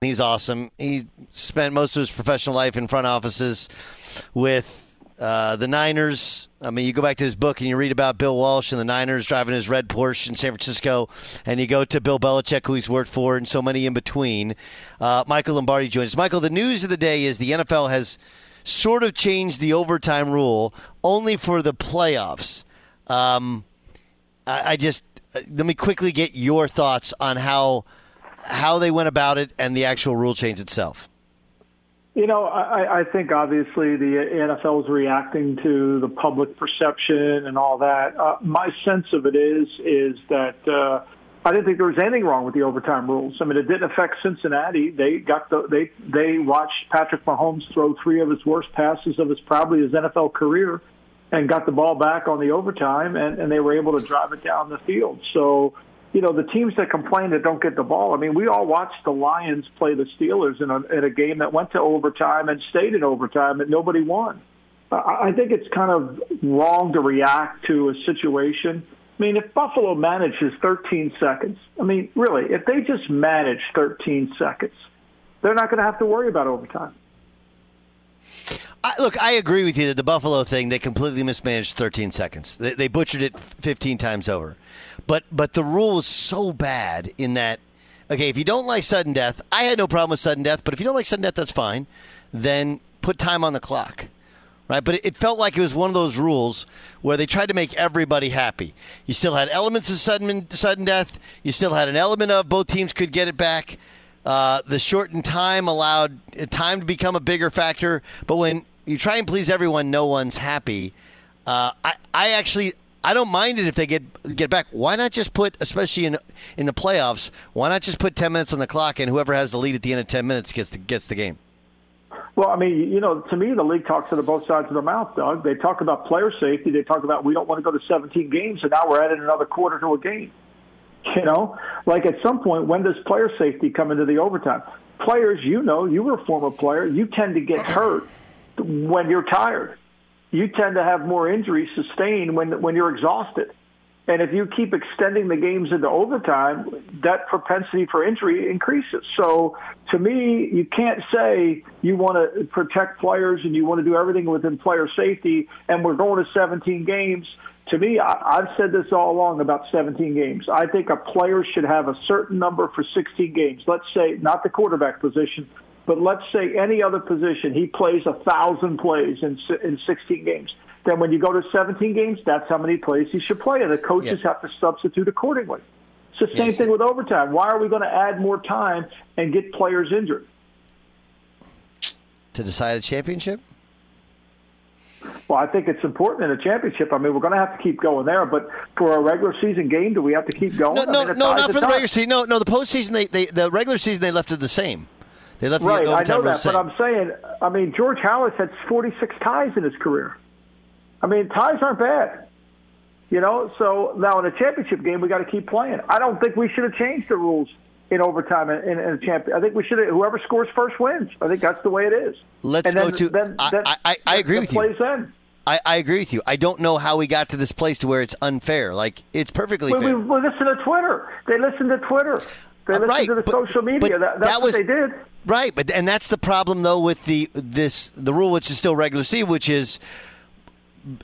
He's awesome. He spent most of his professional life in front offices with uh, the Niners. I mean, you go back to his book and you read about Bill Walsh and the Niners driving his red Porsche in San Francisco, and you go to Bill Belichick, who he's worked for, and so many in between. Uh, Michael Lombardi joins us. Michael, the news of the day is the NFL has sort of changed the overtime rule only for the playoffs. Um, I, I just uh, let me quickly get your thoughts on how how they went about it and the actual rule change itself. You know, I, I think obviously the NFL is reacting to the public perception and all that. Uh, my sense of it is is that uh, I didn't think there was anything wrong with the overtime rules. I mean, it didn't affect Cincinnati. They got the they they watched Patrick Mahomes throw three of his worst passes of his probably his NFL career, and got the ball back on the overtime, and, and they were able to drive it down the field. So you know, the teams that complain that don't get the ball. I mean, we all watched the Lions play the Steelers in a, in a game that went to overtime and stayed in overtime and nobody won. I think it's kind of wrong to react to a situation. I mean, if Buffalo manages 13 seconds, I mean, really, if they just manage 13 seconds, they're not going to have to worry about overtime. I, look, I agree with you that the Buffalo thing they completely mismanaged 13 seconds. They, they butchered it 15 times over. But but the rule is so bad in that okay, if you don't like sudden death, I had no problem with sudden death, but if you don't like sudden death, that's fine. Then put time on the clock. Right, but it felt like it was one of those rules where they tried to make everybody happy. You still had elements of sudden sudden death. You still had an element of both teams could get it back. Uh, the shortened time allowed time to become a bigger factor. But when you try and please everyone, no one's happy. Uh, I, I actually I don't mind it if they get get back. Why not just put, especially in in the playoffs, why not just put ten minutes on the clock and whoever has the lead at the end of ten minutes gets the, gets the game? Well, I mean, you know, to me, the league talks out of both sides of their mouth, Doug. They talk about player safety. They talk about we don't want to go to 17 games, and now we're adding another quarter to a game. You know, like at some point, when does player safety come into the overtime? Players, you know, you were a former player. You tend to get hurt when you're tired you tend to have more injuries sustained when when you're exhausted. And if you keep extending the games into overtime, that propensity for injury increases. So to me, you can't say you want to protect players and you want to do everything within player safety and we're going to 17 games. To me, I, I've said this all along about 17 games. I think a player should have a certain number for 16 games. Let's say not the quarterback position, but let's say any other position, he plays a thousand plays in in 16 games. Then when you go to 17 games, that's how many plays he should play, and the coaches have to substitute accordingly. It's the same yes. thing with overtime. Why are we going to add more time and get players injured? To decide a championship? Well, I think it's important in a championship. I mean, we're going to have to keep going there, but for a regular season game, do we have to keep going? No, no, I mean, no not for the regular season. No, no, the postseason. They, they, the regular season, they left it the same. They left right, the I know that, but I'm saying, I mean, George Halas had 46 ties in his career. I mean, ties aren't bad. You know, so now in a championship game, we got to keep playing. I don't think we should have changed the rules in overtime in, in, in a champion. I think we should. have Whoever scores first wins. I think that's the way it is. Let's and go to. Then, I, I, I, I agree with plays you. End. I, I agree with you. I don't know how we got to this place to where it's unfair. Like it's perfectly well, fair. We, we listen to Twitter. They listen to Twitter. They Uh, listen right, to the but- social media. That, that's that was- what they did. Right, but and that's the problem though with the this the rule which is still regular season, which is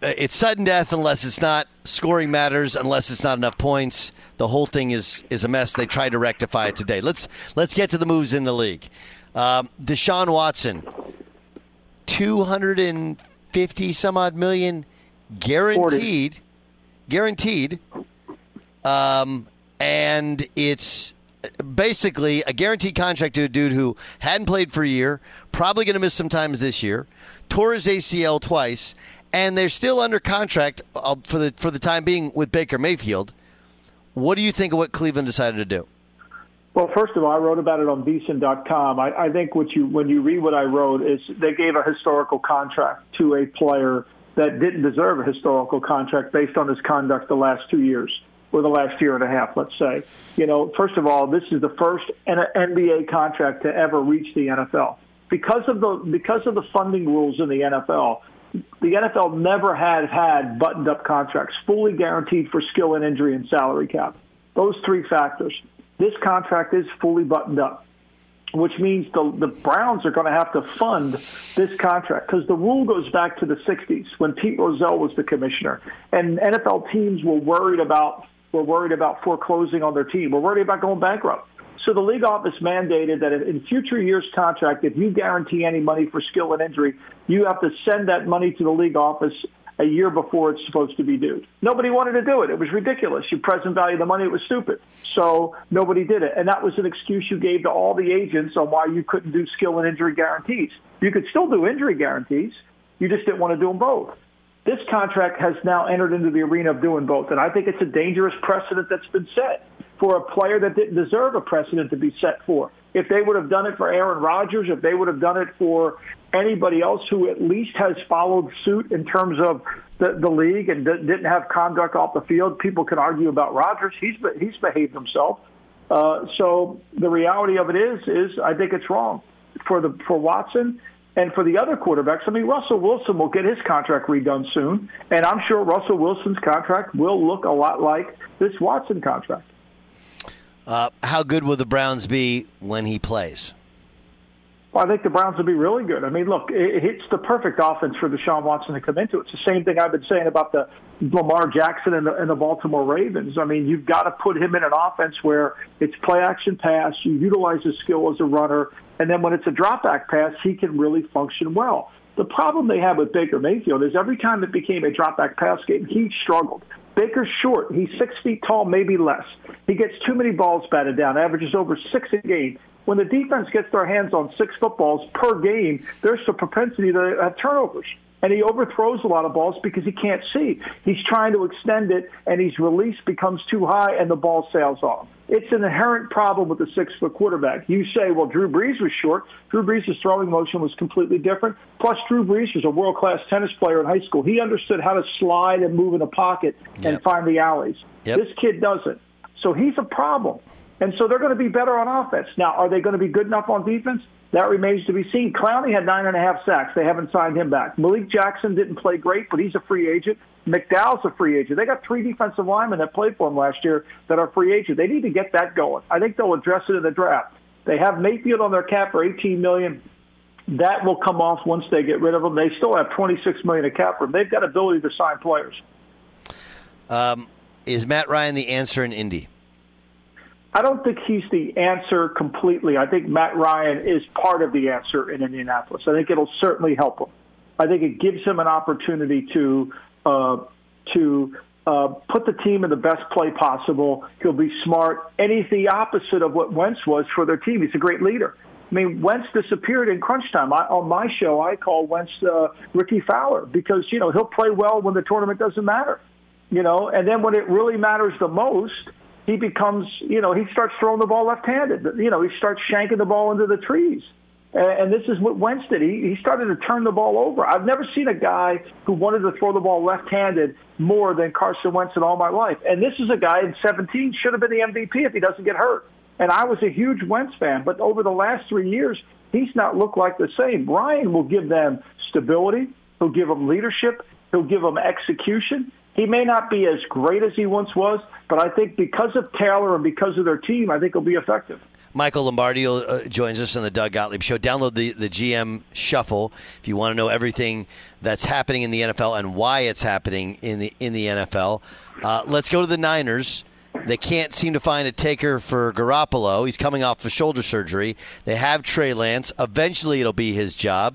uh, it's sudden death unless it's not scoring matters, unless it's not enough points. The whole thing is is a mess. They tried to rectify it today. Let's let's get to the moves in the league. Um, Deshaun Watson, two hundred and fifty some odd million guaranteed, guaranteed, um, and it's basically a guaranteed contract to a dude who hadn't played for a year, probably going to miss some times this year, tore his ACL twice, and they're still under contract uh, for the for the time being with Baker Mayfield. What do you think of what Cleveland decided to do? Well, first of all, I wrote about it on VSiN.com. I, I think what you when you read what I wrote is they gave a historical contract to a player that didn't deserve a historical contract based on his conduct the last two years or the last year and a half, let's say. You know, first of all, this is the first NBA contract to ever reach the NFL because of the because of the funding rules in the NFL. The NFL never had had buttoned up contracts, fully guaranteed for skill and injury and salary cap. Those three factors. This contract is fully buttoned up, which means the, the Browns are going to have to fund this contract because the rule goes back to the 60s when Pete Rozelle was the commissioner, and NFL teams were worried about were worried about foreclosing on their team. We're worried about going bankrupt. So the league office mandated that in future years' contract, if you guarantee any money for skill and injury, you have to send that money to the league office a year before it's supposed to be due. Nobody wanted to do it. It was ridiculous. You present value the money, it was stupid. So nobody did it. And that was an excuse you gave to all the agents on why you couldn't do skill and injury guarantees. You could still do injury guarantees. You just didn't want to do them both. This contract has now entered into the arena of doing both. And I think it's a dangerous precedent that's been set for a player that didn't deserve a precedent to be set for. If they would have done it for Aaron Rodgers, if they would have done it for anybody else who at least has followed suit in terms of the, the league and d- didn't have conduct off the field. People can argue about Rodgers. He's he's behaved himself. Uh, so the reality of it is, is I think it's wrong for the for Watson and for the other quarterbacks. I mean, Russell Wilson will get his contract redone soon, and I'm sure Russell Wilson's contract will look a lot like this Watson contract. Uh, how good will the Browns be when he plays? Well, I think the Browns will be really good. I mean, look, it's the perfect offense for Deshaun Watson to come into. It's the same thing I've been saying about the Lamar Jackson and the, and the Baltimore Ravens. I mean, you've got to put him in an offense where it's play action pass, you utilize his skill as a runner, and then when it's a drop back pass, he can really function well. The problem they have with Baker Mayfield is every time it became a drop back pass game, he struggled. Baker's short. He's six feet tall, maybe less. He gets too many balls batted down, averages over six a game when the defense gets their hands on six footballs per game, there's a propensity to have turnovers. And he overthrows a lot of balls because he can't see. He's trying to extend it, and his release becomes too high, and the ball sails off. It's an inherent problem with the six foot quarterback. You say, well, Drew Brees was short. Drew Brees' throwing motion was completely different. Plus, Drew Brees was a world class tennis player in high school. He understood how to slide and move in a pocket and find the alleys. Yep. This kid doesn't. So he's a problem. And so they're going to be better on offense. Now, are they going to be good enough on defense? That remains to be seen. Clowney had nine and a half sacks. They haven't signed him back. Malik Jackson didn't play great, but he's a free agent. McDowell's a free agent. They got three defensive linemen that played for him last year that are free agents. They need to get that going. I think they'll address it in the draft. They have Mayfield on their cap for 18 million. That will come off once they get rid of him. They still have 26 million of cap room. They've got ability to sign players. Um, is Matt Ryan the answer in Indy? I don't think he's the answer completely. I think Matt Ryan is part of the answer in Indianapolis. I think it'll certainly help him. I think it gives him an opportunity to uh, to uh, put the team in the best play possible. He'll be smart, and he's the opposite of what Wentz was for their team. He's a great leader. I mean, Wentz disappeared in crunch time. I, on my show, I call Wentz uh, Rickie Fowler because you know he'll play well when the tournament doesn't matter. You know, and then when it really matters the most he becomes, you know, he starts throwing the ball left-handed. You know, he starts shanking the ball into the trees. And this is what Wentz did. He, he started to turn the ball over. I've never seen a guy who wanted to throw the ball left-handed more than Carson Wentz in all my life. And this is a guy in 17 should have been the MVP if he doesn't get hurt. And I was a huge Wentz fan, but over the last three years, he's not looked like the same. Ryan will give them stability. He'll give them leadership. He'll give them execution. He may not be as great as he once was, but I think because of Taylor and because of their team, I think he'll be effective. Michael Lombardi uh, joins us on the Doug Gottlieb Show. Download the, the GM Shuffle if you want to know everything that's happening in the NFL and why it's happening in the in the NFL. Uh, let's go to the Niners. They can't seem to find a taker for Garoppolo. He's coming off of shoulder surgery. They have Trey Lance. Eventually, it'll be his job.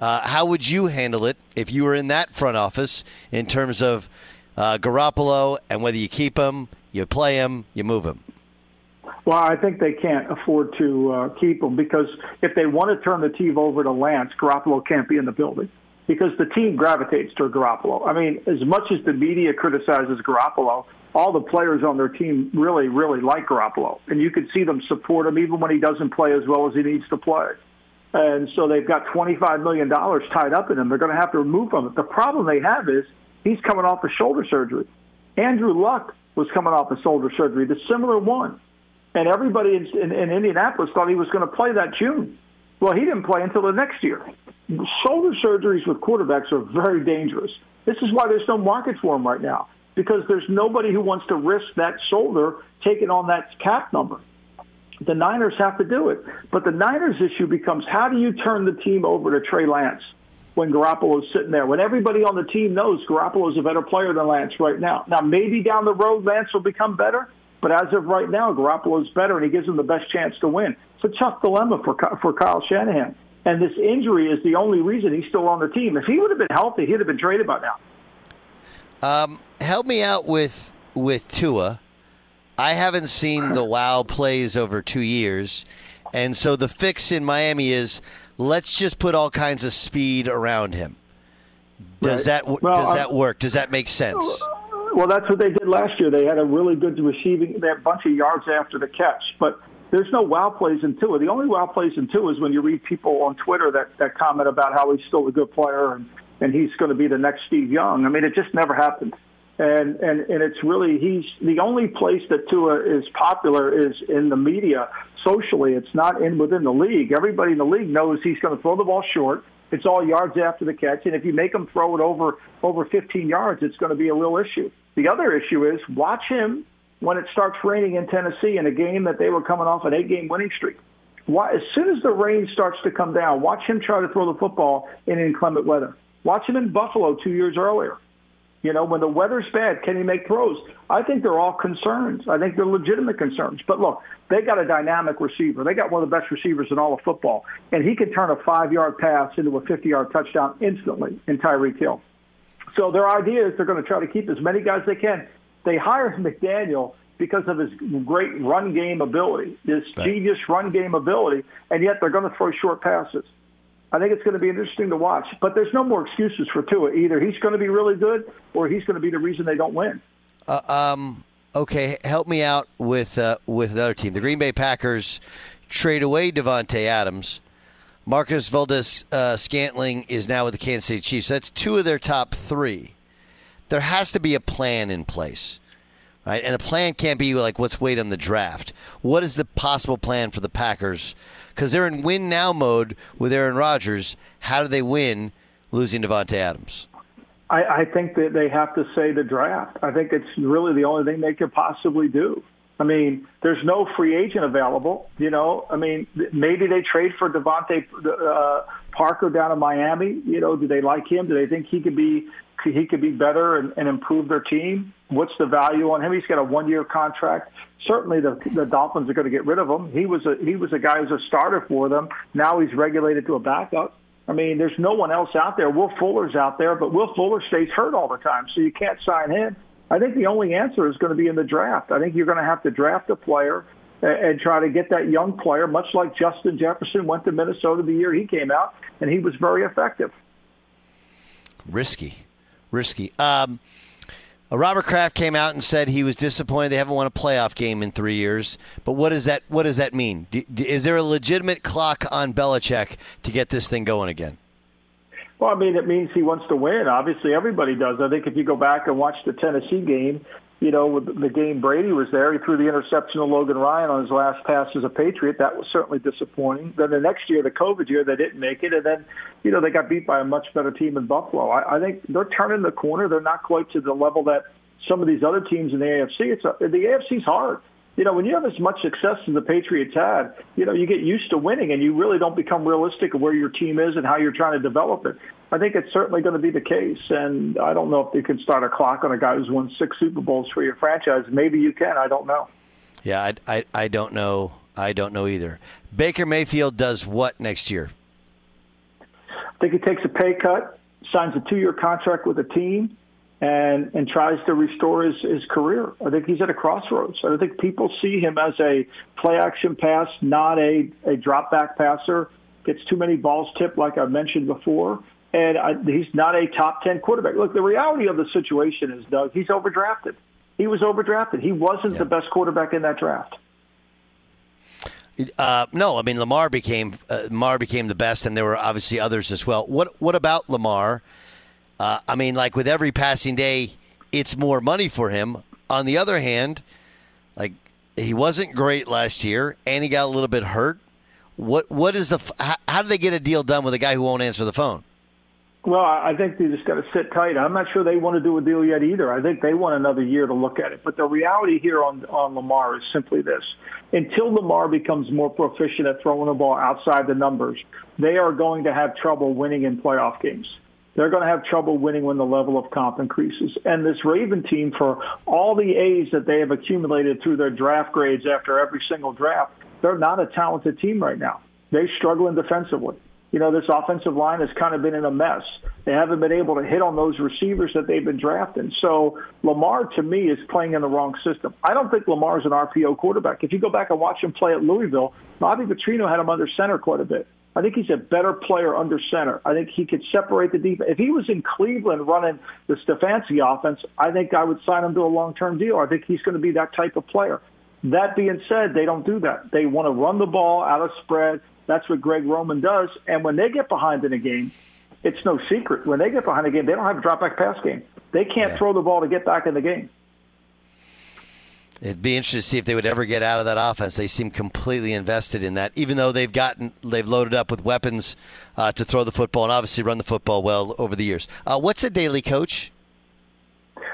Uh, how would you handle it if you were in that front office in terms of uh, Garoppolo and whether you keep him, you play him, you move him? Well, I think they can't afford to uh, keep him because if they want to turn the team over to Lance, Garoppolo can't be in the building. because the team gravitates toward Garoppolo. I mean, as much as the media criticizes Garoppolo, all the players on their team really, really like Garoppolo, and you can see them support him even when he doesn't play as well as he needs to play. And so they've got $25 million tied up in him. They're going to have to remove him. The problem they have is he's coming off a shoulder surgery. Andrew Luck was coming off a shoulder surgery, the similar one. And everybody in, in, in Indianapolis thought he was going to play that June. Well, he didn't play until the next year. Shoulder surgeries with quarterbacks are very dangerous. This is why there's no market for him right now because there's nobody who wants to risk that shoulder taking on that cap number. The Niners have to do it. But the Niners issue becomes how do you turn the team over to Trey Lance when Garoppolo's sitting there? When everybody on the team knows Garoppolo's a better player than Lance right now. Now, maybe down the road Lance will become better, but as of right now, Garoppolo's better and he gives them the best chance to win. It's a tough dilemma for, for Kyle Shanahan. And this injury is the only reason he's still on the team. If he would have been healthy, he'd have been traded by now. Um, help me out with with Tua. I haven't seen the wow plays over two years, and so the fix in Miami is let's just put all kinds of speed around him. Does Right. that Well, does I'm- that work? Does that make sense? Well, that's what they did last year. They had a really good receiving, they had a bunch of yards after the catch. But there's no wow plays in Tua. The only wow plays in Tua is when you read people on Twitter that, that comment about how he's still a good player and, and he's going to be the next Steve Young. I mean, it just never happened. And, and, and it's really, he's the only place that Tua is popular is in the media socially. It's not in within the league. Everybody in the league knows he's going to throw the ball short. It's all yards after the catch, and if you make him throw it over over 15 yards, it's going to be a real issue. The other issue is watch him when it starts raining in Tennessee in a game that they were coming off an eight-game winning streak. Why, as soon as the rain starts to come down, watch him try to throw the football in inclement weather. Watch him in Buffalo two years earlier. You know, when the weather's bad, can he make throws? I think they're all concerns. I think they're legitimate concerns. But look, they got a dynamic receiver. They got one of the best receivers in all of football. And he can turn a five yard pass into a 50 yard touchdown instantly in Tyreek Hill. So their idea is they're going to try to keep as many guys they can. They hired McDaniel because of his great run game ability, his Right. genius run game ability, and yet they're going to throw short passes. I think it's going to be interesting to watch. But there's no more excuses for Tua. Either he's going to be really good or he's going to be the reason they don't win. Uh, um, okay, help me out with uh, with another team. The Green Bay Packers trade away Davante Adams. Marquez Valdes uh, Scantling is now with the Kansas City Chiefs. That's two of their top three. There has to be a plan in place, right? And the plan can't be like let's wait on the draft. What is the possible plan for the Packers? Because they're in win now mode with Aaron Rodgers. How do they win losing Davante Adams? I, I think that they have to say the draft. I think it's really the only thing they could possibly do. I mean, there's no free agent available. You know, I mean, maybe they trade for DeVante uh, Parker down in Miami. You know, do they like him? Do they think he could be he could be better and, and improve their team? What's the value on him? He's got a one year contract. Certainly, the the Dolphins are going to get rid of him. He was a he was a guy who's a starter for them. Now he's regulated to a backup. I mean, there's no one else out there. Will Fuller's out there, but Will Fuller stays hurt all the time, so you can't sign him. I think the only answer is going to be in the draft. I think you're going to have to draft a player and, try to get that young player, much like Justin Jefferson went to Minnesota the year he came out, and he was very effective. Risky, risky. Um, uh, Robert Kraft came out and said he was disappointed they haven't won a playoff game in three years. But what does that what does that mean? Is there a legitimate clock on Belichick to get this thing going again? Well, I mean, it means he wants to win. Obviously, everybody does. I think if you go back and watch the Tennessee game, you know, with the game Brady was there, he threw the interception to Logan Ryan on his last pass as a Patriot. That was certainly disappointing. Then the next year, the COVID year, they didn't make it, and then, you know, they got beat by a much better team in Buffalo. I, I think they're turning the corner. They're not quite to the level that some of these other teams in the AFC. It's a, the AFC's hard. You know, when you have as much success as the Patriots had, you know, you get used to winning and you really don't become realistic of where your team is and how you're trying to develop it. I think it's certainly going to be the case. And I don't know if you can start a clock on a guy who's won six Super Bowls for your franchise. Maybe you can. I don't know. Yeah, I, I, I don't know. I don't know either. Baker Mayfield does what next year? I think he takes a pay cut, signs a two year contract with a team, and and tries to restore his, his career. I think he's at a crossroads. I think people see him as a play action pass, not a, a drop back passer. Gets too many balls tipped, like I mentioned before. and I, he's not a top ten quarterback. Look, the reality of the situation is, Doug, he's overdrafted. He was overdrafted. He wasn't Yeah. the best quarterback in that draft. Uh, no, I mean Lamar became uh, Lamar became the best, and there were obviously others as well. What what about Lamar? Uh, I mean, like with every passing day, it's more money for him. On the other hand, like he wasn't great last year, and he got a little bit hurt. What what is the how, how do they get a deal done with a guy who won't answer the phone? Well, I think they just got to sit tight. I'm not sure they want to do a deal yet either. I think they want another year to look at it. But the reality here on on Lamar is simply this: until Lamar becomes more proficient at throwing the ball outside the numbers, they are going to have trouble winning in playoff games. They're going to have trouble winning when the level of comp increases. And this Raven team, for all the A's that they have accumulated through their draft grades after every single draft, they're not a talented team right now. They're struggling defensively you know, this offensive line has kind of been in a mess. They haven't been able to hit on those receivers that they've been drafting. So Lamar, to me, is playing in the wrong system. I don't think Lamar is an RPO quarterback. If you go back and watch him play at Louisville, Bobby Petrino had him under center quite a bit. I think he's a better player under center. I think he could separate the defense. If he was in Cleveland running the Stefanski offense, I think I would sign him to a long-term deal. I think he's going to be that type of player. That being said, they don't do that. They want to run the ball out of spread. That's what Greg Roman does. And when they get behind in a game, it's no secret. When they get behind a game, they don't have a drop back pass game. They can't Yeah. throw the ball to get back in the game. It'd be interesting to see if they would ever get out of that offense. They seem completely invested in that, even though they've gotten they've loaded up with weapons uh, to throw the football and obviously run the football well over the years. Uh, what's a daily coach?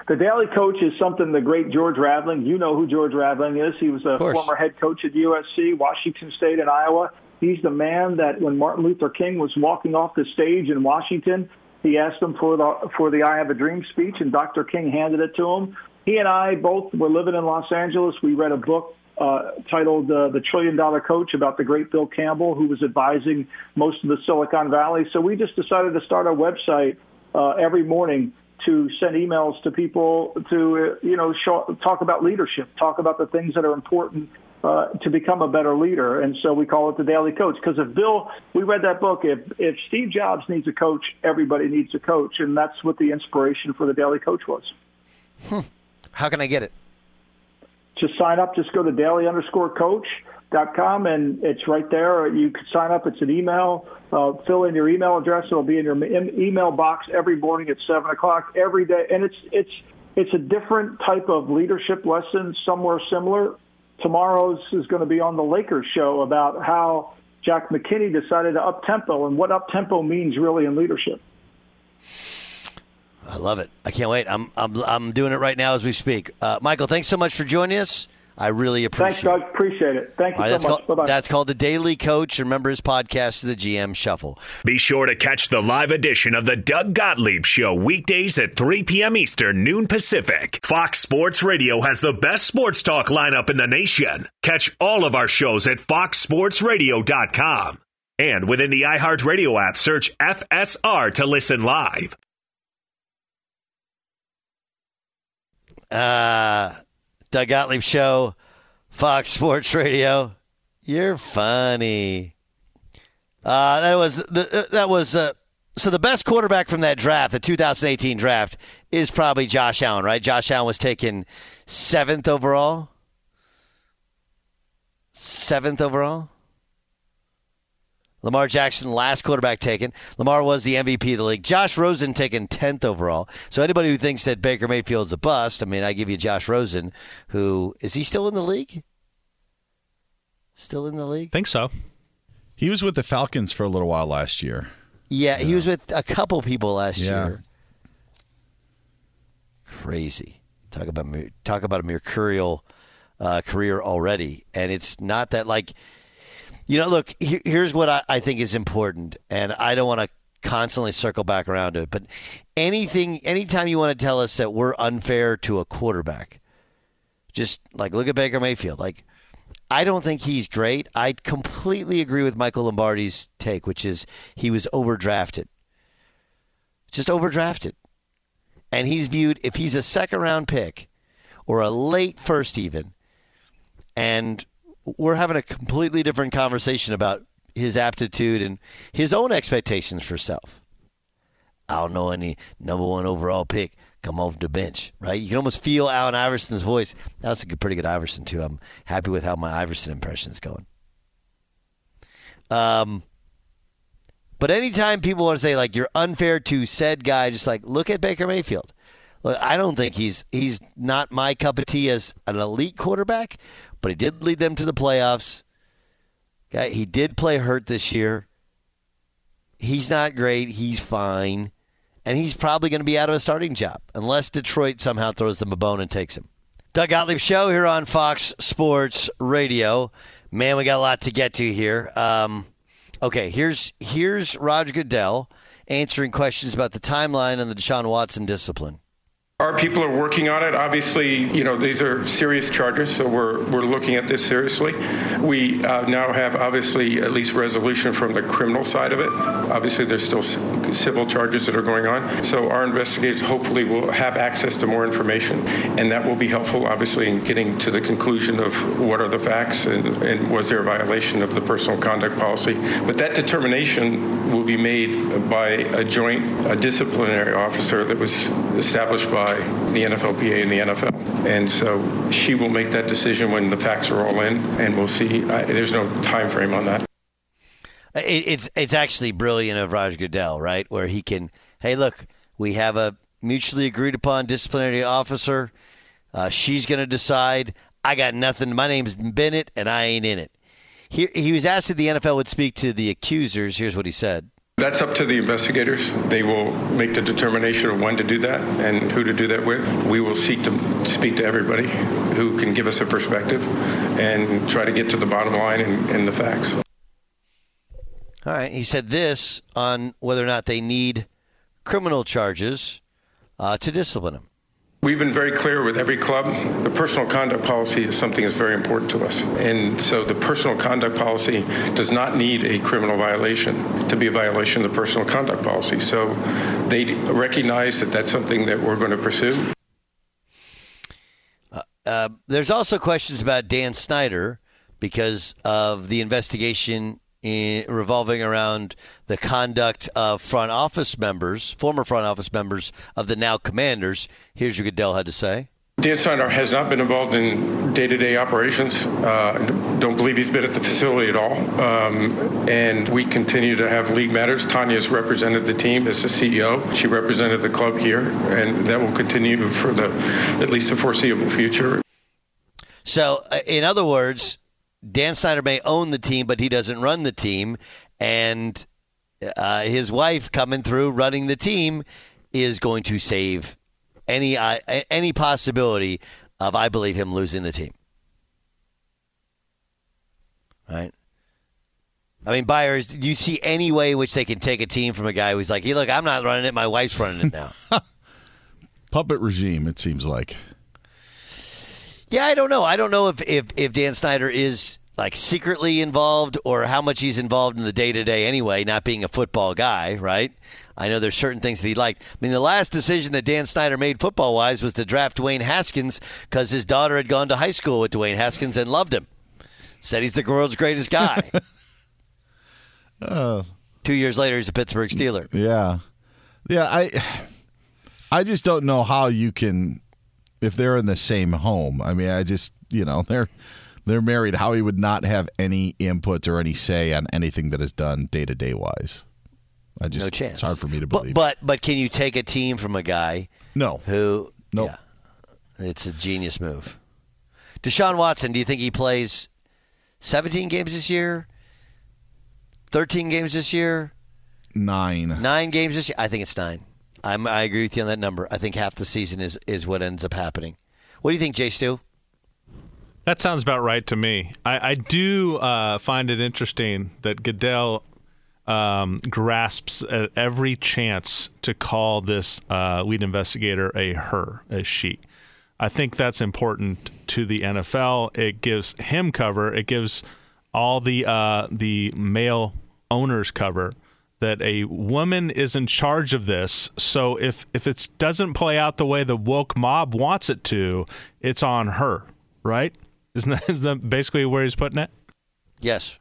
The daily coach is something the great George Raveling. You know who George Raveling is. He was a former head coach at USC, Washington State, and Iowa. He's the man that when Martin Luther King was walking off the stage in Washington, he asked him for the for the "I Have a Dream" speech, and Dr. King handed it to him. He and I both were living in Los Angeles. We read a book uh, titled uh, "The Trillion Dollar Coach" about the great Bill Campbell, who was advising most of the Silicon Valley. So we just decided to start a website uh, every morning to send emails to people to uh, you know show, talk about leadership, talk about the things that are important uh, to become a better leader. And so we call it the Daily Coach because if Bill, we read that book. If if Steve Jobs needs a coach, everybody needs a coach, and that's what the inspiration for the Daily Coach was. How can I get it? Just sign up. Just go to daily underscore coach dot com and it's right there. You can sign up. It's an email. Uh, fill in your email address. It'll be in your em- email box every morning at seven o'clock every day. And it's it's it's a different type of leadership lesson, somewhere similar. Tomorrow's is going to be on the Lakers show about how Jack McKinney decided to up tempo and what up tempo means really in leadership. I love it. I can't wait. I'm I'm I'm doing it right now as we speak. Uh, Michael, thanks so much for joining us. I really appreciate Thanks, Doug. it. Appreciate it. Thank you All right, so much. called, Bye bye. that's called the Daily Coach. Remember his podcast, The GM Shuffle. Be sure to catch the live edition of the Doug Gottlieb Show weekdays at 3 p.m. Eastern, noon Pacific. Fox Sports Radio has the best sports talk lineup in the nation. Catch all of our shows at foxsportsradio.com. And within the iHeartRadio app, search FSR to listen live. Uh, Doug Gottlieb Show, Fox Sports Radio. You're funny. Uh, that was the, uh, that was uh, so the best quarterback from that draft, the 2018 draft, is probably Josh Allen, right? Josh Allen was taken seventh overall. Seventh overall. Lamar Jackson, last quarterback taken. Lamar was the MVP of the league. Josh Rosen taken 10th overall. So anybody who thinks that Baker Mayfield's a bust, I mean, I give you Josh Rosen, who is he still in the league? Still in the league? think so. He was with the Falcons for a little while last year. Yeah, he was with a couple people last Yeah. year. Crazy. Talk about talk about a mercurial uh, career already, and it's not that like you know. Look, here, here's what I, I think is important, and I don't want to constantly circle back around to it, but anything, anytime you want to tell us that we're unfair to a quarterback, just like look at Baker Mayfield, like. I don't think he's great. I completely agree with Michael Lombardi's take, which is he was overdrafted. Just overdrafted. And he's viewed, if he's a second round pick or a late first, even, and we're having a completely different conversation about his aptitude and his own expectations for self. I don't know any number one overall pick come off the bench, right? You can almost feel Allen Iverson's voice. That's a good, pretty good Iverson too. I'm happy with how my Iverson impression is going. Um, but anytime people want to say like you're unfair to said guy, just like look at Baker Mayfield. Look, I don't think he's he's not my cup of tea as an elite quarterback, but he did lead them to the playoffs. He did play hurt this year. He's not great. He's fine. And he's probably going to be out of a starting job unless Detroit somehow throws them a bone and takes him. Doug Gottlieb Show here on Fox Sports Radio. Man, we got a lot to get to here. Um, okay, here's here's Roger Goodell answering questions about the timeline on the Deshaun Watson discipline. Our people are working on it. Obviously, you know, these are serious charges, so we're, we're looking at this seriously. We uh, now have, obviously, at least resolution from the criminal side of it. Obviously, there's still civil charges that are going on. So our investigators hopefully will have access to more information, and that will be helpful, obviously, in getting to the conclusion of what are the facts and, and was there a violation of the personal conduct policy. But that determination will be made by a joint a disciplinary officer that was established by the NFLPA and the NFL. And so she will make that decision when the facts are all in, and we'll see. I, there's no time frame on that. It, it's it's actually brilliant of Roger Goodell, right? Where he can, hey, look, we have a mutually agreed upon disciplinary officer. Uh, she's going to decide. I got nothing. My name's Bennett, and I ain't in it. He, he was asked if the NFL would speak to the accusers. Here's what he said. That's up to the investigators. They will make the determination of when to do that and who to do that with. We will seek to speak to everybody who can give us a perspective and try to get to the bottom line and, and the facts. All right. He said this on whether or not they need criminal charges uh, to discipline him. We've been very clear with every club. The personal conduct policy is something that's very important to us. And so the personal conduct policy does not need a criminal violation to be a violation of the personal conduct policy. So they recognize that that's something that we're going to pursue. Uh, there's also questions about Dan Snyder because of the investigation in, revolving around the conduct of front office members, former front office members of the now Commanders. Here's what Goodell had to say. Dan Snyder has not been involved in day-to-day operations. Uh, don't believe he's been at the facility at all. Um, and we continue to have league matters. Tanya's represented the team as the CEO. She represented the club here, and that will continue for the at least the foreseeable future. So, uh, in other words, Dan Snyder may own the team, but he doesn't run the team, and uh, his wife coming through running the team is going to save any uh, any possibility of I believe him losing the team. Right. I mean, buyers, do you see any way in which they can take a team from a guy who's like, hey, look, I'm not running it, my wife's running it now? Puppet regime, it seems like. Yeah, I don't know. I don't know if, if, if Dan Snyder is like secretly involved or how much he's involved in the day to day anyway, not being a football guy, right? I know there's certain things that he liked. I mean, the last decision that Dan Snyder made football wise was to draft Dwayne Haskins because his daughter had gone to high school with Dwayne Haskins and loved him. Said he's the world's greatest guy. Uh, Two years later, he's a Pittsburgh Steeler. yeah. Yeah, I I just don't know how you can if they're in the same home. I mean, I just, you know, they're they're married how he would not have any input or any say on anything that is done day to day wise. I just No chance. it's hard for me to But, believe. but but can you take a team from a guy no. who? Nope. Yeah, it's a genius move. Deshaun Watson, do you think he plays 17 games this year? 13 games this year? Nine. Nine games this year? I think it's nine. I'm, I agree with you on that number. I think half the season is, is what ends up happening. What do you think, Jay Stu? That sounds about right to me. I, I do uh, find it interesting that Goodell um, grasps at every chance to call this uh, lead investigator a her, a she. I think that's important to the NFL. It gives him cover. It gives all the uh, the male owners cover that a woman is in charge of this. So if if it doesn't play out the way the woke mob wants it to, it's on her, right? Isn't that, is that basically where he's putting it? Yes.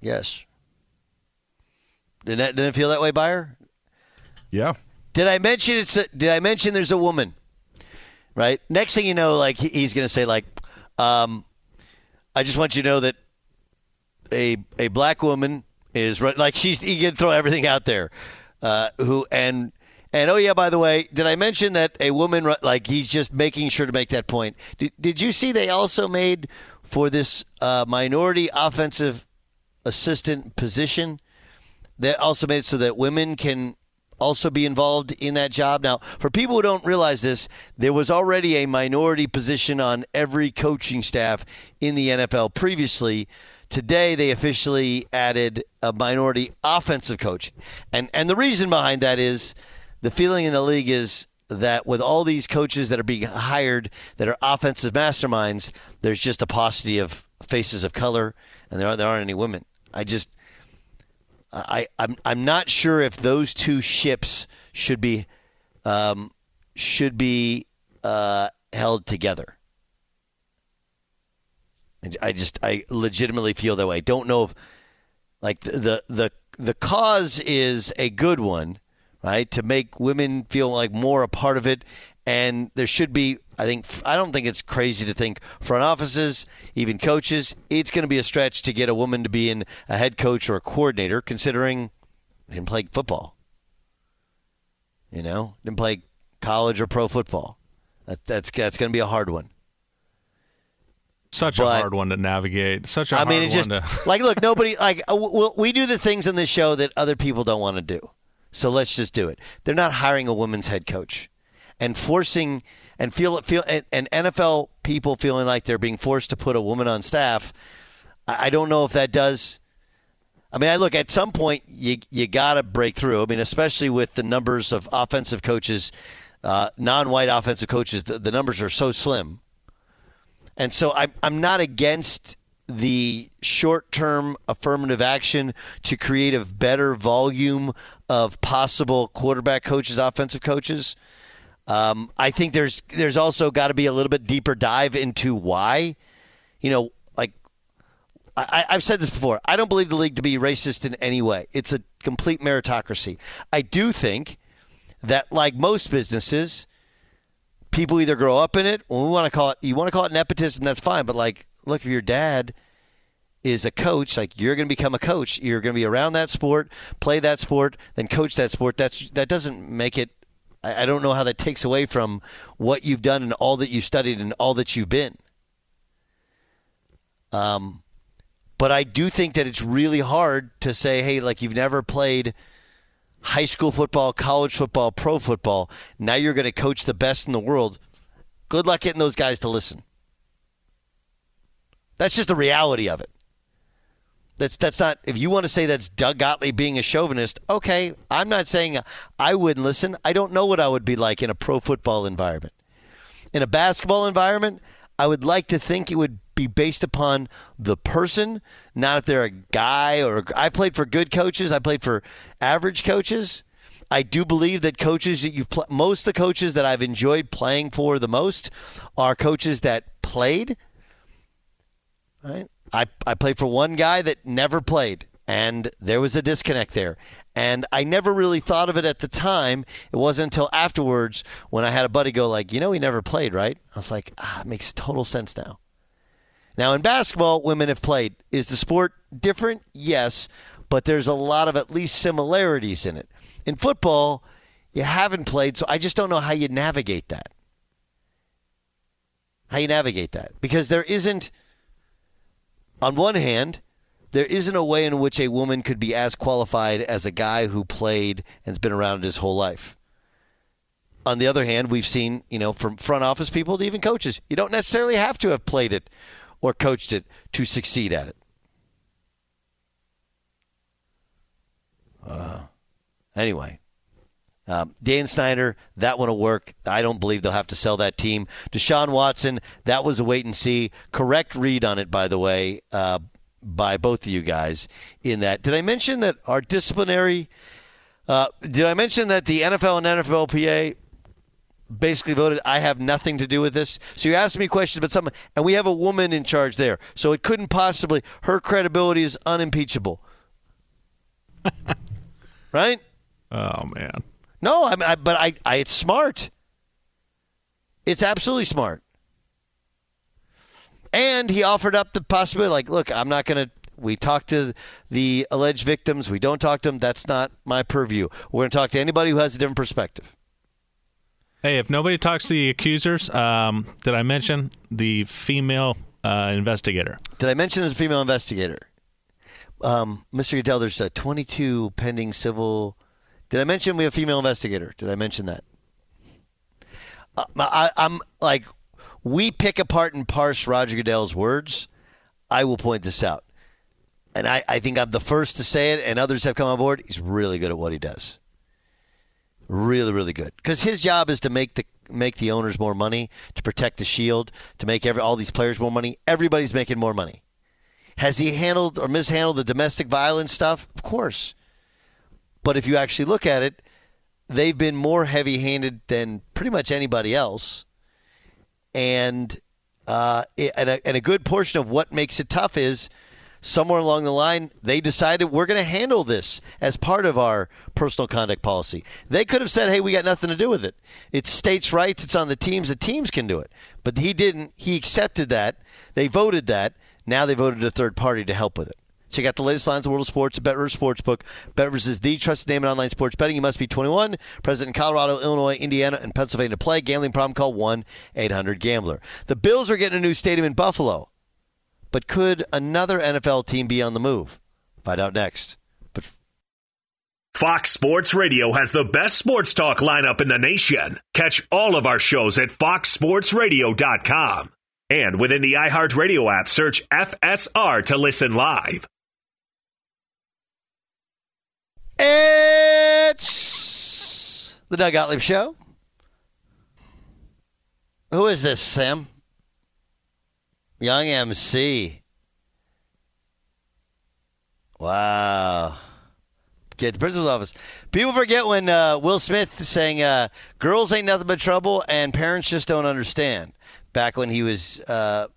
Yes. Didn't, that, didn't it feel that way, Beyer? Yeah. Did I mention it's? A, did I mention there's a woman? Right. Next thing you know, like he's going to say, like, um, I just want you to know that a a black woman is. Like she's he can throw everything out there. Uh, who and and oh yeah, by the way, did I mention that a woman like he's just making sure to make that point? Did Did you see they also made for this uh, minority offensive assistant position? They also made so that women can also be involved in that job. Now, for people who don't realize this, there was already a minority position on every coaching staff in the NFL previously. Today, they officially added a minority offensive coach. And, and the reason behind that is the feeling in the league is that with all these coaches that are being hired that are offensive masterminds, there's just a paucity of faces of color, and there aren't, there aren't any women. I just I, I'm I'm not sure if those two ships should be um, should be uh, held together. I just I legitimately feel that way. I Don't know if like the the the cause is a good one, right? To make women feel like more a part of it, and there should be. I think I don't think it's crazy to think front offices, even coaches. It's going to be a stretch to get a woman to be in a head coach or a coordinator, considering didn't play football. You know, didn't play college or pro football. That, that's that's going to be a hard one. Such a hard one to navigate. Such a I hard mean, it just to. like look, nobody like uh, w- we do the things in this show that other people don't want to do. So let's just do it. They're not hiring a women's head coach and forcing and feel feel and, and NFL people feeling like they're being forced to put a woman on staff. I, I don't know if that does. I mean, I look at some point you you got to break through. I mean, especially with the numbers of offensive coaches, uh, non-white offensive coaches, the, the numbers are so slim. And so I'm I'm not against the short-term affirmative action to create a better volume of possible quarterback coaches, offensive coaches. Um, I think there's there's also got to be a little bit deeper dive into why. You know, like I, I've said this before. I don't believe the league to be racist in any way. It's a complete meritocracy. I do think that, like most businesses, people either grow up in it, or we want to call it. You want to call it nepotism, that's fine. But like, look, if your dad is a coach, like you're going to become a coach. You're going to be around that sport, play that sport, then coach that sport. That's that doesn't make it. I, I don't know how that takes away from what you've done and all that you studied and all that you've been. Um, but I do think that it's really hard to say, hey, like you've never played high school football, college football, pro football. Now you're going to coach the best in the world. Good luck getting those guys to listen. That's just the reality of it. That's that's not. If you want to say that's Doug Gottlieb being a chauvinist, okay. I'm not saying I wouldn't listen. I don't know what I would be like in a pro football environment. In a basketball environment, I would like to think it would be based upon the person, not if they're a guy or I played for good coaches. I played for average coaches. I do believe that coaches that you've pl- most of the coaches that I've enjoyed playing for the most are coaches that played. Right? I I played for one guy that never played, and there was a disconnect there. And I never really thought of it at the time. It wasn't until afterwards when I had a buddy go like, you know, he never played, right? I was like, ah, it makes total sense now. Now in basketball, women have played. Is the sport different? Yes, but there's a lot of at least similarities in it. In football, you haven't played, so I just don't know how you navigate that. How you navigate that because there isn't. On one hand, there isn't a way in which a woman could be as qualified as a guy who played and's been around his whole life. On the other hand, we've seen, you know, from front office people to even coaches, you don't necessarily have to have played it or coached it to succeed at it. Uh, anyway, um, Dan Snyder, that one will work. I don't believe they'll have to sell that team. Deshaun Watson, that was a wait and see. Correct read on it, by the way, uh, by both of you guys. In that, did I mention that our disciplinary? Uh, did I mention that the NFL and NFLPA basically voted I have nothing to do with this? So you asked me questions about something, and we have a woman in charge there, so it couldn't possibly. Her credibility is unimpeachable, right? Oh man. No, I, I but I, I, it's smart. It's absolutely smart. And he offered up the possibility, like, look, I'm not going to. We talk to the alleged victims. We don't talk to them. That's not my purview. We're going to talk to anybody who has a different perspective. Hey, if nobody talks to the accusers, um, did I mention the female uh, investigator? Did I mention there's a female investigator? Um, Mr. Goodell, there's a 22 pending civil. Did I mention we have a female investigator? Did I mention that? Uh, I, I'm like, we pick apart and parse Roger Goodell's words. I will point this out. And I, I think I'm the first to say it, and others have come on board. He's really good at what he does. Really, really good. Because his job is to make the make the owners more money, to protect the shield, to make every all these players more money. Everybody's making more money. Has he handled or mishandled the domestic violence stuff? Of course. But if you actually look at it, they've been more heavy handed than pretty much anybody else. And, uh, and, a, and a good portion of what makes it tough is somewhere along the line, they decided we're going to handle this as part of our personal conduct policy. They could have said, hey, we got nothing to do with it. It's states' rights, it's on the teams, the teams can do it. But he didn't. He accepted that. They voted that. Now they voted a third party to help with it. Check out the latest lines of world of sports at BetRivers Sportsbook. BetRivers is the trusted name in online sports betting. You must be 21, present in Colorado, Illinois, Indiana, and Pennsylvania to play. Gambling problem, call 1-800-GAMBLER. The Bills are getting a new stadium in Buffalo. But could another NFL team be on the move? Find out next. But Fox Sports Radio has the best sports talk lineup in the nation. Catch all of our shows at foxsportsradio.com. And within the iHeartRadio app, search FSR to listen live. It's the Doug Gottlieb Show. Who is this, Sam? Young MC. Wow. Get the principal's office. People forget when uh, Will Smith saying, uh, "Girls ain't nothing but trouble, and parents just don't understand." Back when he was uh,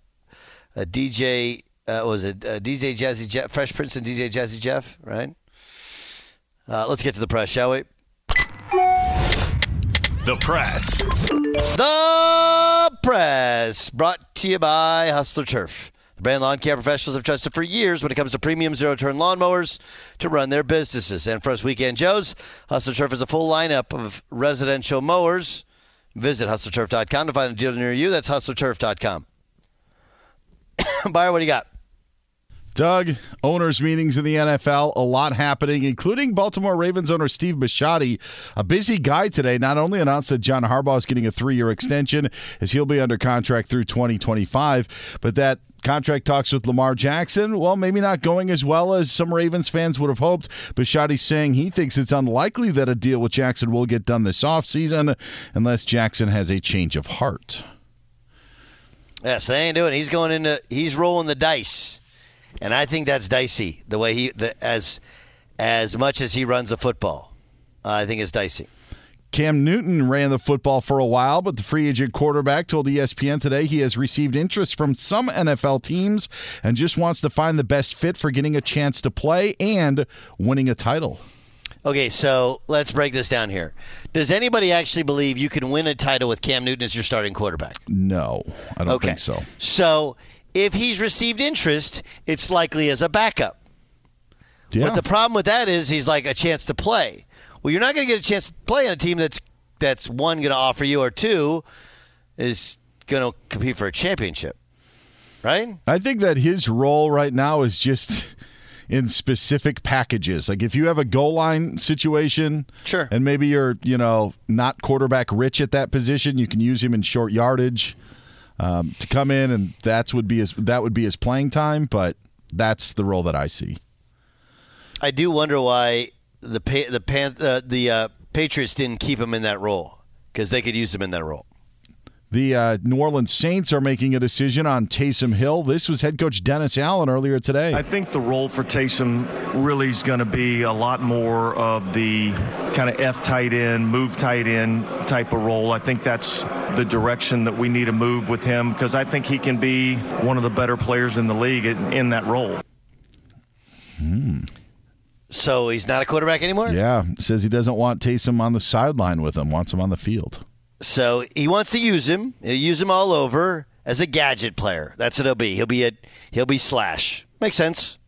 a DJ, uh, was it uh, DJ Jazzy Jeff, Fresh Prince and DJ Jazzy Jeff, right? Uh, let's get to the press, shall we? The press. The press brought to you by Hustler Turf. The brand lawn care professionals have trusted for years when it comes to premium zero turn lawnmowers to run their businesses. And for us weekend Joes, Hustler Turf is a full lineup of residential mowers. Visit hustlerturf.com to find a dealer near you. That's hustlerturf.com. Beyer, what do you got? Doug, owners' meetings in the NFL, a lot happening, including Baltimore Ravens owner Steve Bisciotti. A busy guy today not only announced that John Harbaugh is getting a three year extension as he'll be under contract through 2025, but that contract talks with Lamar Jackson, well, maybe not going as well as some Ravens fans would have hoped. Bisciotti's saying he thinks it's unlikely that a deal with Jackson will get done this offseason unless Jackson has a change of heart. Yes, they ain't doing. He's going into. He's rolling the dice, and I think that's dicey. The way he, the, as as much as he runs a football, uh, I think it's dicey. Cam Newton ran the football for a while, but the free agent quarterback told ESPN today he has received interest from some NFL teams and just wants to find the best fit for getting a chance to play and winning a title. Okay, so let's break this down here. Does anybody actually believe you can win a title with Cam Newton as your starting quarterback? No, I don't Okay. think so. So if he's received interest, it's likely as a backup. Yeah. But the problem with that is he's like a chance to play. Well, you're not going to get a chance to play on a team that's that's one going to offer you, or two is going to compete for a championship, right? I think that his role right now is just in specific packages. Like if you have a goal line situation, Sure. and maybe you're you know not quarterback rich at that position, you can use him in short yardage um, to come in, and that's would be his that would be his playing time. But that's the role that I see. I do wonder why the the Pan- uh, the uh, Patriots didn't keep him in that role because they could use him in that role. The uh, New Orleans Saints are making a decision on Taysom Hill. This was head coach Dennis Allen earlier today. I think the role for Taysom really is going to be a lot more of the kind of F tight end, move tight end type of role. I think that's the direction that we need to move with him because I think he can be one of the better players in the league in, in that role. Hmm. So he's not a quarterback anymore? Yeah, says he doesn't want Taysom on the sideline with him, wants him on the field. So he wants to use him. He'll use him all over as a gadget player. That's what he'll be. He'll be a he'll be slash. Makes sense.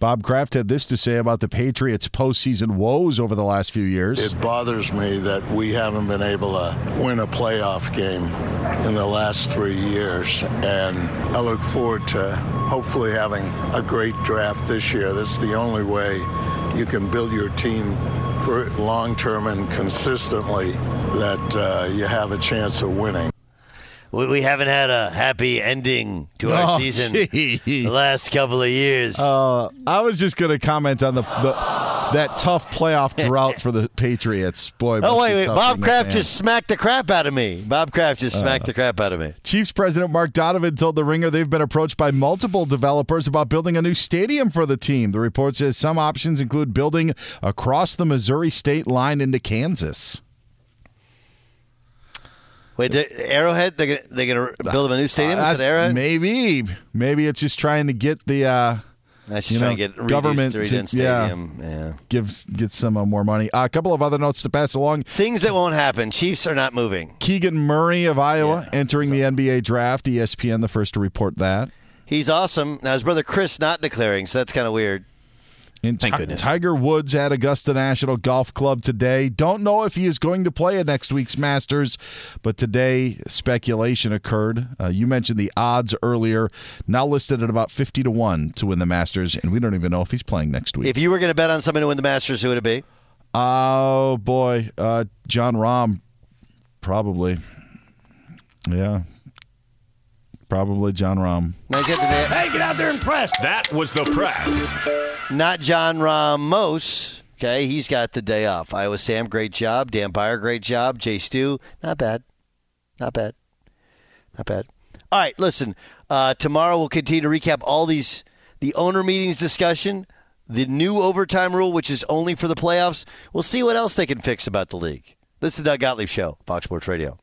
Bob Kraft had this to say about the Patriots' postseason woes over the last few years. It bothers me that we haven't been able to win a playoff game in the last three years. And I look forward to hopefully having a great draft this year. That's the only way you can build your team for long term and consistently that uh, you have a chance of winning. We, we haven't had a happy ending to our Oh, season gee. the last couple of years. Uh, I was just going to comment on the, the that tough playoff drought for the Patriots. Boy, oh wait, wait! Bob Kraft just smacked the crap out of me. Bob Kraft just smacked Uh. the crap out of me. Chiefs president Mark Donovan told The Ringer they've been approached by multiple developers about building a new stadium for the team. The report says some options include building across the Missouri state line into Kansas. Wait, the Arrowhead? They're gonna they're gonna build him a new stadium Uh, at Arrowhead. Maybe, maybe it's just trying to get the uh, That's just trying know, to get government reduced to- redone yeah. Yeah. gives get some uh, more money. Uh, a couple of other notes to pass along. Things that won't happen. Chiefs are not moving. Keegan Murray of Iowa entering the NBA draft. ESPN the first to report that. He's awesome. Now his brother Chris not declaring, so that's kind of weird. And Thank Ti- goodness. Tiger Woods at Augusta National Golf Club today. Don't know if he is going to play at next week's Masters, but today speculation occurred. Uh, you mentioned the odds earlier, now listed at about 50 to 1 to win the Masters, and we don't even know if he's playing next week. If you were going to bet on someone to win the Masters, who would it be? oh, boy. Uh, Jon Rahm, probably. Yeah. Probably Jon Rahm. Now, get the- Hey, get out there and press. That was the press. Not John Ramos. Okay, he's got the day off. Iowa Sam, great job. Dan Beyer, great job. Jay Stu, not bad. Not bad. Not bad. All right, listen. Uh, tomorrow we'll continue to recap all these the owner meetings discussion, the new overtime rule, which is only for the playoffs. We'll see what else they can fix about the league. This is the Doug Gottlieb Show, Fox Sports Radio.